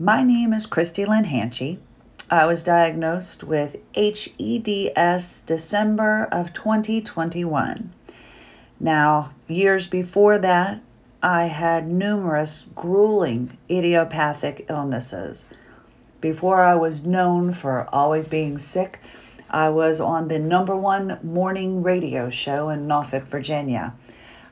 My name is Christie Lynn Hanchey. I was diagnosed with HEDS December of 2021. Now, years before that, I had numerous grueling idiopathic illnesses. Before I was known for always being sick, I was on the number one morning radio show in Norfolk, Virginia.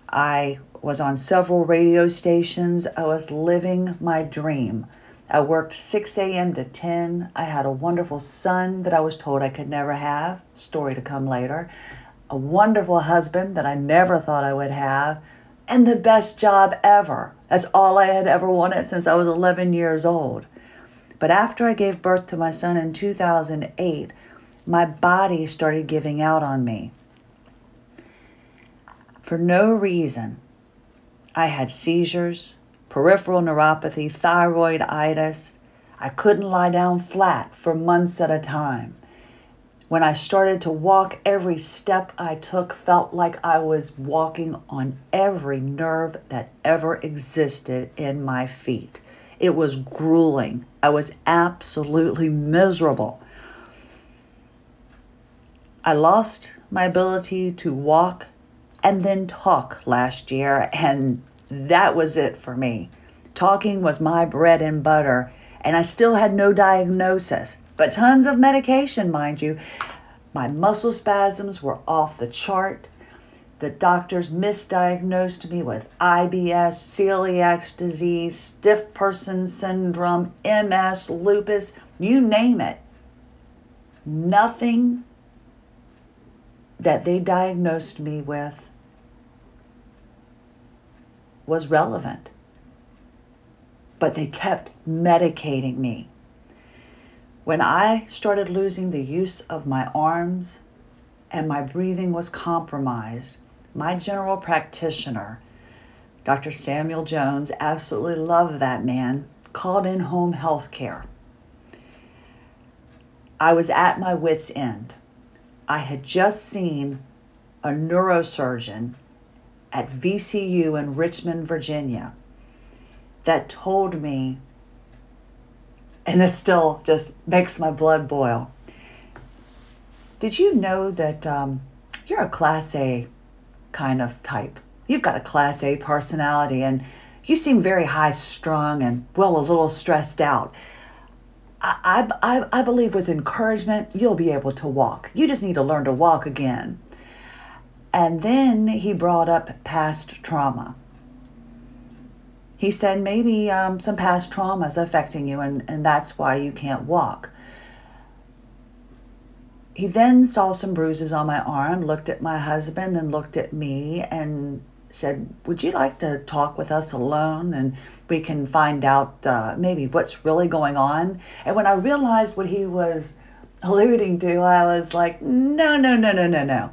I was on several radio stations. I was living my dream. I worked 6 a.m. to 10. I had a wonderful son that I was told I could never have. Story to come later. A wonderful husband that I never thought I would have and the best job ever. That's all I had ever wanted since I was 11 years old. But after I gave birth to my son in 2008, my body started giving out on me. For no reason, I had seizures, peripheral neuropathy, thyroiditis. I couldn't lie down flat for months at a time. When I started to walk, every step I took felt like I was walking on every nerve that ever existed in my feet. It was grueling. I was absolutely miserable. I lost my ability to walk and then talk last year, and that was it for me. Talking was my bread and butter, and I still had no diagnosis but tons of medication, mind you. My muscle spasms were off the chart. The doctors misdiagnosed me with IBS, celiac disease, stiff person syndrome, MS, lupus, you name it. Nothing that they diagnosed me with was relevant. But they kept medicating me. When I started losing the use of my arms and my breathing was compromised, my general practitioner, Dr. Samuel Jones, absolutely loved that man, called in home health care. I was at my wits' end. I had just seen a neurosurgeon at VCU in Richmond, Virginia, that told me and this still just makes my blood boil. Did you know that um, you're a Class A kind of type? You've got a Class A personality, and you seem very high strung and, well, a little stressed out. I, I, I believe with encouragement, you'll be able to walk. You just need to learn to walk again. And then he brought up past trauma he said maybe um, some past trauma is affecting you and, and that's why you can't walk. He then saw some bruises on my arm, looked at my husband, then looked at me and said, Would you like to talk with us alone and we can find out uh, maybe what's really going on? And when I realized what he was alluding to, I was like, No, no, no, no, no, no.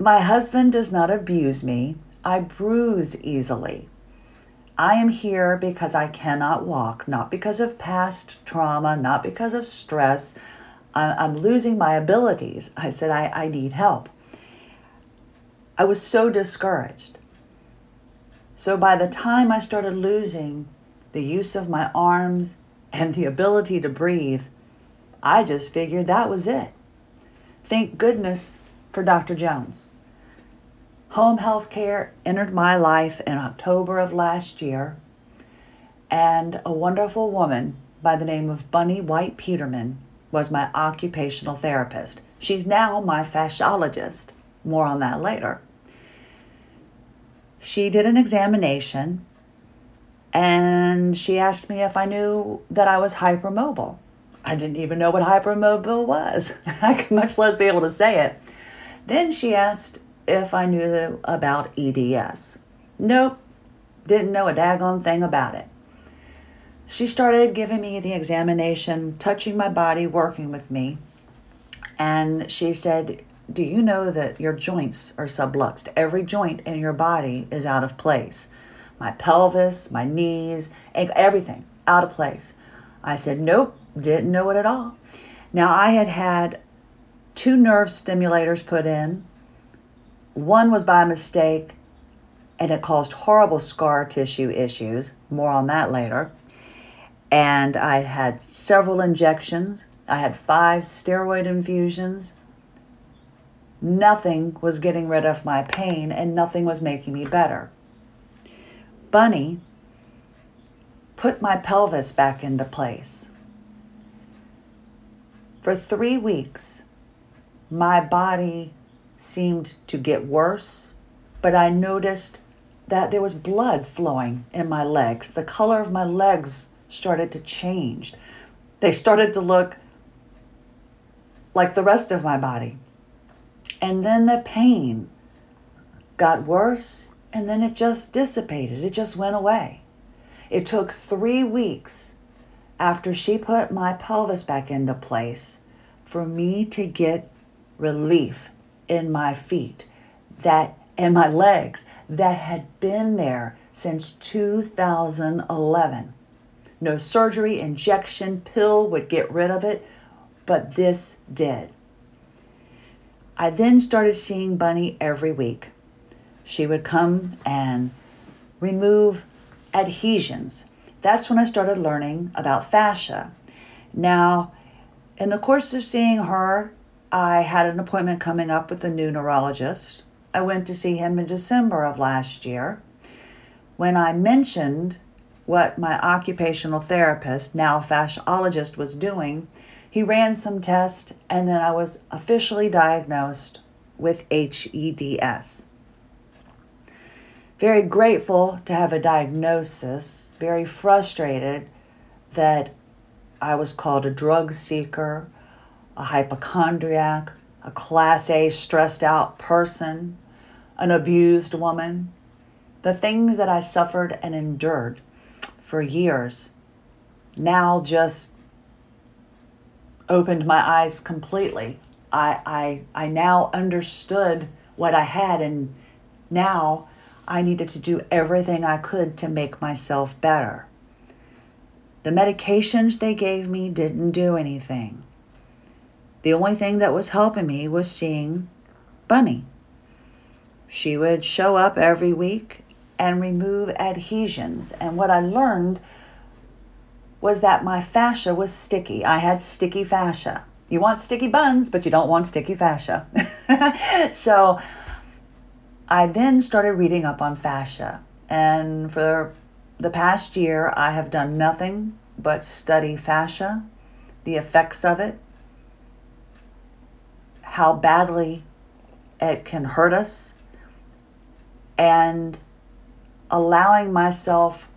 My husband does not abuse me. I bruise easily. I am here because I cannot walk, not because of past trauma, not because of stress. I'm losing my abilities. I said, I, I need help. I was so discouraged. So by the time I started losing the use of my arms and the ability to breathe, I just figured that was it. Thank goodness for Dr. Jones. Home health care entered my life in October of last year, and a wonderful woman by the name of Bunny White Peterman was my occupational therapist. She's now my fasciologist. More on that later. She did an examination and she asked me if I knew that I was hypermobile. I didn't even know what hypermobile was, I could much less be able to say it. Then she asked if I knew about EDS. Nope, didn't know a daggone thing about it. She started giving me the examination, touching my body, working with me. And she said, Do you know that your joints are subluxed? Every joint in your body is out of place. My pelvis, my knees, everything out of place. I said, Nope, didn't know it at all. Now, I had had two nerve stimulators put in one was by mistake and it caused horrible scar tissue issues. More on that later. And I had several injections. I had five steroid infusions. Nothing was getting rid of my pain and nothing was making me better. Bunny put my pelvis back into place. For three weeks, my body seemed to get worse, but I noticed that there was blood flowing in my legs. The color of my legs started to change. They started to look like the rest of my body. And then the pain got worse and then it just dissipated. It just went away. It took three weeks after she put my pelvis back into place for me to get relief in my feet that and my legs that had been there since 2011. No surgery, injection, pill would get rid of it, but this did. I then started seeing Bunny every week. She would come and remove adhesions. That's when I started learning about fascia. Now, in the course of seeing her, I had an appointment coming up with a new neurologist. I went to see him in December of last year. When I mentioned what my occupational therapist, now fasciologist, was doing, he ran some tests and then I was officially diagnosed with HEDS. Very grateful to have a diagnosis, very frustrated that I was called a drug seeker, a hypochondriac, a class A stressed out person, an abused woman. The things that I suffered and endured for years now just opened my eyes completely. I, I, I now understood what I had, and now I needed to do everything I could to make myself better. The medications they gave me didn't do anything. The only thing that was helping me was seeing Bunny. She would show up every week and remove adhesions. And what I learned was that my fascia was sticky. I had sticky fascia. You want sticky buns, but you don't want sticky fascia. so I then started reading up on fascia. And for the past year, I have done nothing but study fascia, the effects of it, how badly it can hurt us, and allowing myself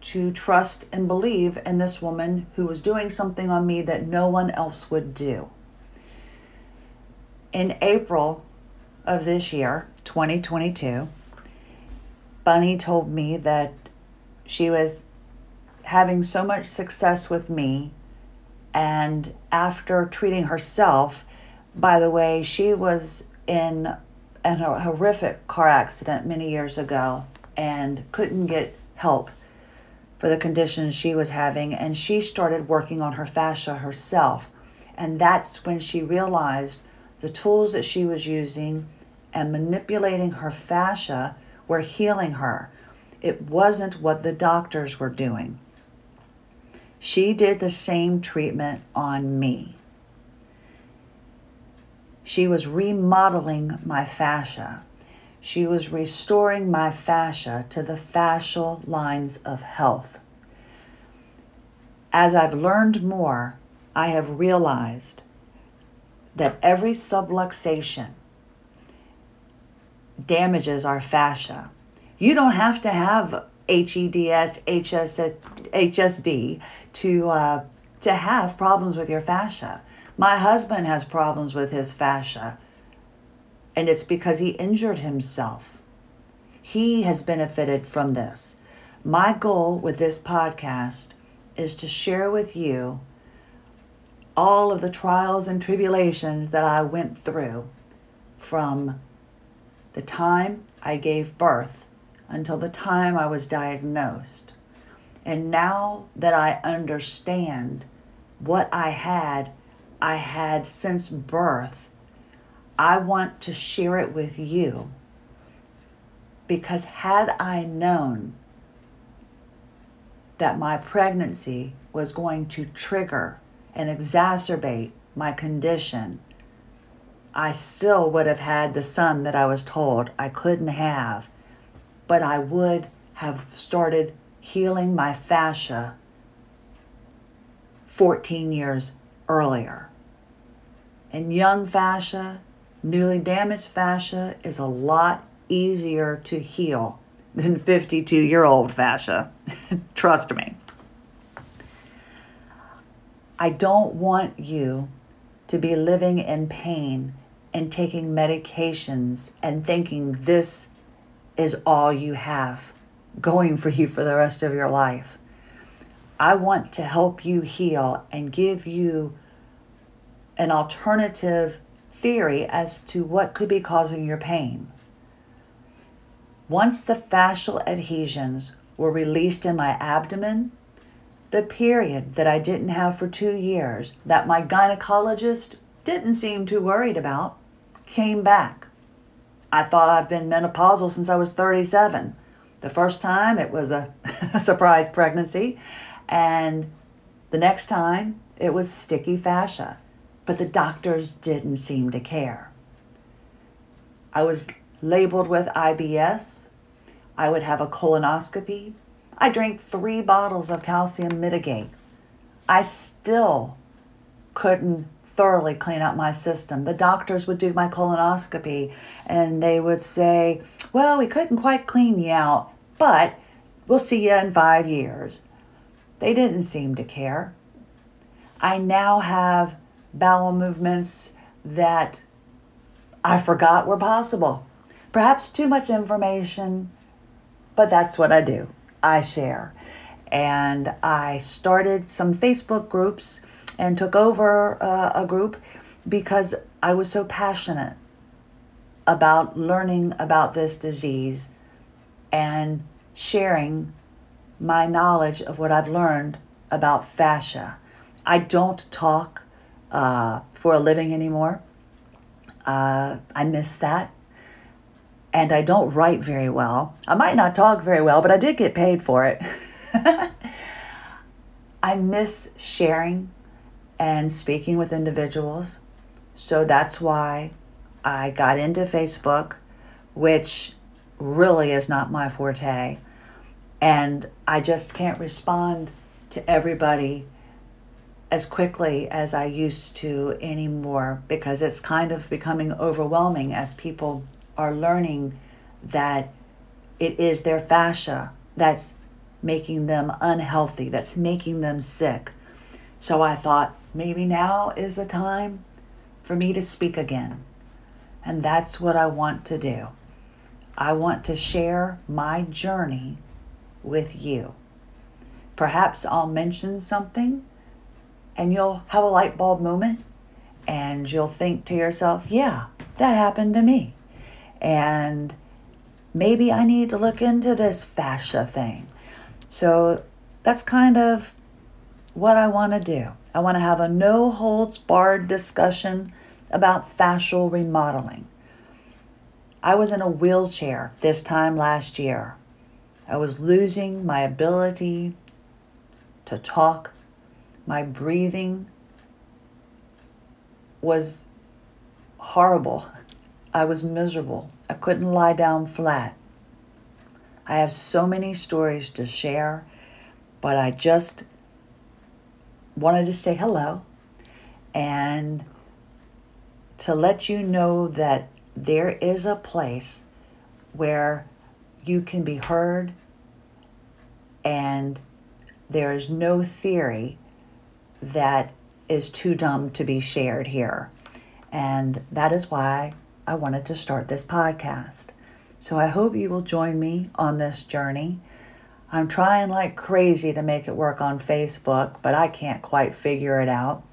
to trust and believe in this woman who was doing something on me that no one else would do. In April of this year, 2022, Bunny told me that she was having so much success with me. And after treating herself, by the way, she was in a horrific car accident many years ago and couldn't get help for the conditions she was having. And she started working on her fascia herself. And that's when she realized the tools that she was using and manipulating her fascia were healing her. It wasn't what the doctors were doing. She did the same treatment on me. She was remodeling my fascia. She was restoring my fascia to the fascial lines of health. As I've learned more, I have realized that every subluxation damages our fascia. You don't have to have HEDS, HS, HSD to, uh, to have problems with your fascia. My husband has problems with his fascia, and it's because he injured himself. He has benefited from this. My goal with this podcast is to share with you all of the trials and tribulations that I went through from the time I gave birth until the time I was diagnosed. And now that I understand what I had, I had since birth, I want to share it with you. Because had I known that my pregnancy was going to trigger and exacerbate my condition, I still would have had the son that I was told I couldn't have, but I would have started healing my fascia 14 years earlier. And young fascia, newly damaged fascia, is a lot easier to heal than 52 year old fascia. Trust me. I don't want you to be living in pain and taking medications and thinking this is all you have going for you for the rest of your life. I want to help you heal and give you an alternative theory as to what could be causing your pain. Once the fascial adhesions were released in my abdomen, the period that I didn't have for two years, that my gynecologist didn't seem too worried about, came back. I thought I've been menopausal since I was 37. The first time it was a surprise pregnancy, and the next time it was sticky fascia, but the doctors didn't seem to care. I was labeled with IBS. I would have a colonoscopy. I drank three bottles of calcium mitigate. I still couldn't thoroughly clean out my system. The doctors would do my colonoscopy and they would say, Well, we couldn't quite clean you out, but we'll see you in five years. They didn't seem to care. I now have bowel movements that I forgot were possible. Perhaps too much information, but that's what I do. I share. And I started some Facebook groups and took over uh, a group because I was so passionate about learning about this disease and sharing my knowledge of what I've learned about fascia. I don't talk uh, for a living anymore. Uh, I miss that. And I don't write very well. I might not talk very well, but I did get paid for it. I miss sharing and speaking with individuals. So that's why I got into Facebook, which really is not my forte. And I just can't respond to everybody as quickly as I used to anymore because it's kind of becoming overwhelming as people are learning that it is their fascia that's making them unhealthy, that's making them sick. So I thought, maybe now is the time for me to speak again. And that's what I want to do. I want to share my journey with you. Perhaps I'll mention something and you'll have a light bulb moment and you'll think to yourself, yeah, that happened to me. And maybe I need to look into this fascia thing. So that's kind of what I want to do. I want to have a no holds barred discussion about fascial remodeling. I was in a wheelchair this time last year. I was losing my ability to talk. My breathing was horrible. I was miserable. I couldn't lie down flat. I have so many stories to share, but I just wanted to say hello and to let you know that there is a place where you can be heard and there is no theory that is too dumb to be shared here. And that is why I wanted to start this podcast. So I hope you will join me on this journey. I'm trying like crazy to make it work on Facebook, but I can't quite figure it out.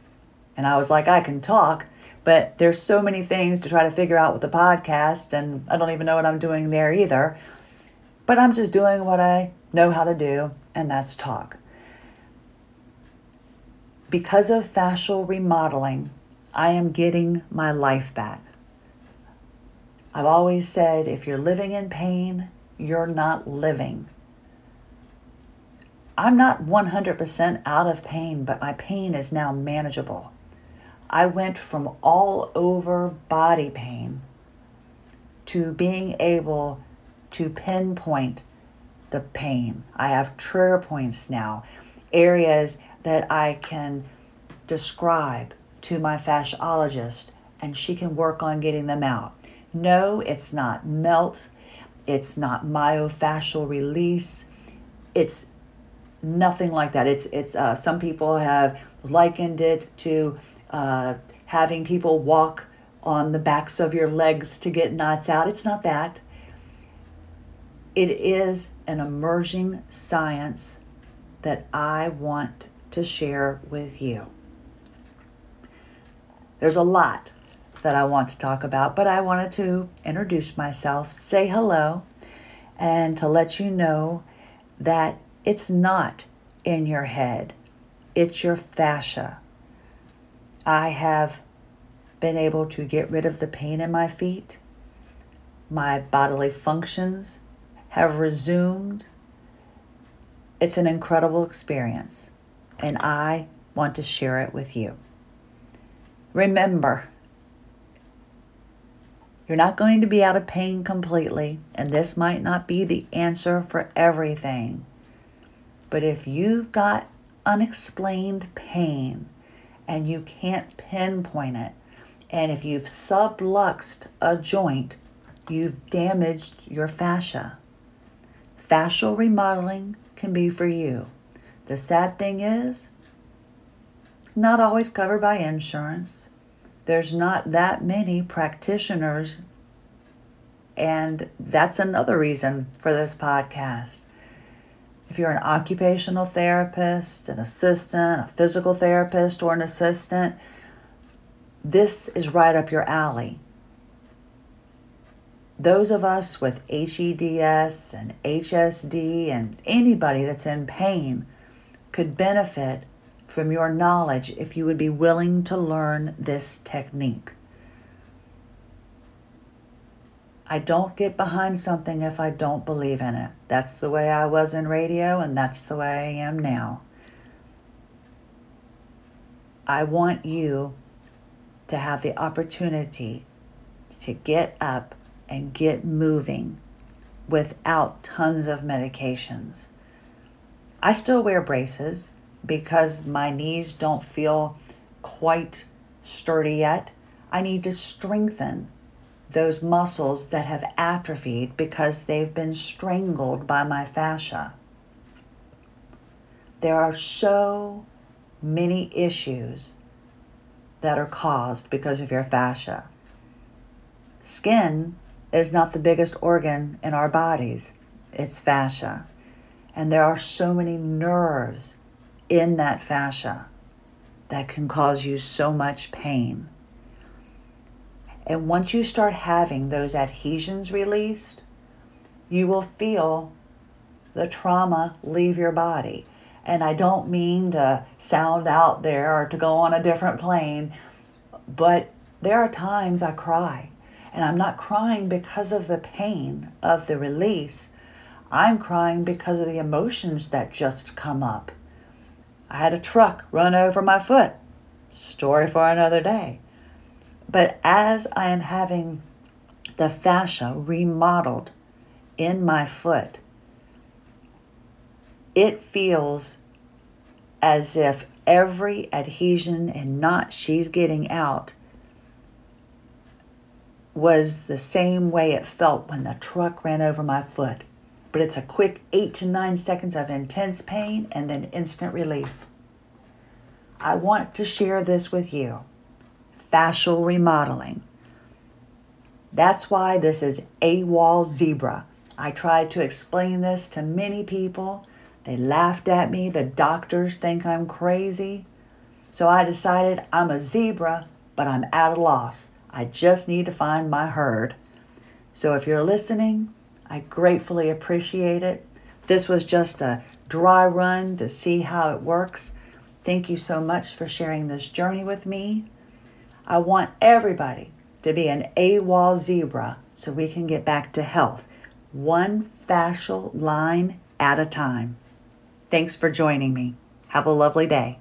And I was like, I can talk, but there's so many things to try to figure out with the podcast, and I don't even know what I'm doing there either. But I'm just doing what I know how to do, and that's talk. Because of fascial remodeling, I am getting my life back. I've always said if you're living in pain, you're not living I'm not 100% out of pain, but my pain is now manageable. I went from all over body pain to being able to pinpoint the pain. I have trigger points now, areas that I can describe to my fasciologist, and she can work on getting them out. No, it's not melt, it's not myofascial release, it's nothing like that. It's it's uh, some people have likened it to uh, having people walk on the backs of your legs to get knots out. It's not that. It is an emerging science that I want to share with you. There's a lot that I want to talk about, but I wanted to introduce myself, say hello, and to let you know that it's not in your head, it's your fascia. I have been able to get rid of the pain in my feet. My bodily functions have resumed. It's an incredible experience, and I want to share it with you. Remember, you're not going to be out of pain completely, and this might not be the answer for everything. But if you've got unexplained pain and you can't pinpoint it, and if you've subluxed a joint, you've damaged your fascia. Fascial remodeling can be for you. The sad thing is, it's not always covered by insurance. There's not that many practitioners, and that's another reason for this podcast. If you're an occupational therapist, an assistant, a physical therapist, or an assistant, this is right up your alley. Those of us with HEDS and HSD and anybody that's in pain could benefit from your knowledge if you would be willing to learn this technique. I don't get behind something if I don't believe in it. That's the way I was in radio, and that's the way I am now. I want you to have the opportunity to get up and get moving without tons of medications. I still wear braces because my knees don't feel quite sturdy yet. I need to strengthen those muscles that have atrophied because they've been strangled by my fascia. There are so many issues that are caused because of your fascia. Skin is not the biggest organ in our bodies, it's fascia. And there are so many nerves in that fascia that can cause you so much pain. And once you start having those adhesions released, you will feel the trauma leave your body. And I don't mean to sound out there or to go on a different plane, but there are times I cry. And I'm not crying because of the pain of the release. I'm crying because of the emotions that just come up. I had a truck run over my foot. Story for another day. But as I am having the fascia remodeled in my foot, it feels as if every adhesion and knot she's getting out was the same way it felt when the truck ran over my foot. But it's a quick eight to nine seconds of intense pain and then instant relief. I want to share this with you fascial remodeling. That's why this is AWOL Zebra. I tried to explain this to many people. They laughed at me. The doctors think I'm crazy. So I decided I'm a zebra, but I'm at a loss. I just need to find my herd. So if you're listening, I gratefully appreciate it. This was just a dry run to see how it works. Thank you so much for sharing this journey with me. I want everybody to be an AWOL zebra so we can get back to health, one fascial line at a time. Thanks for joining me. Have a lovely day.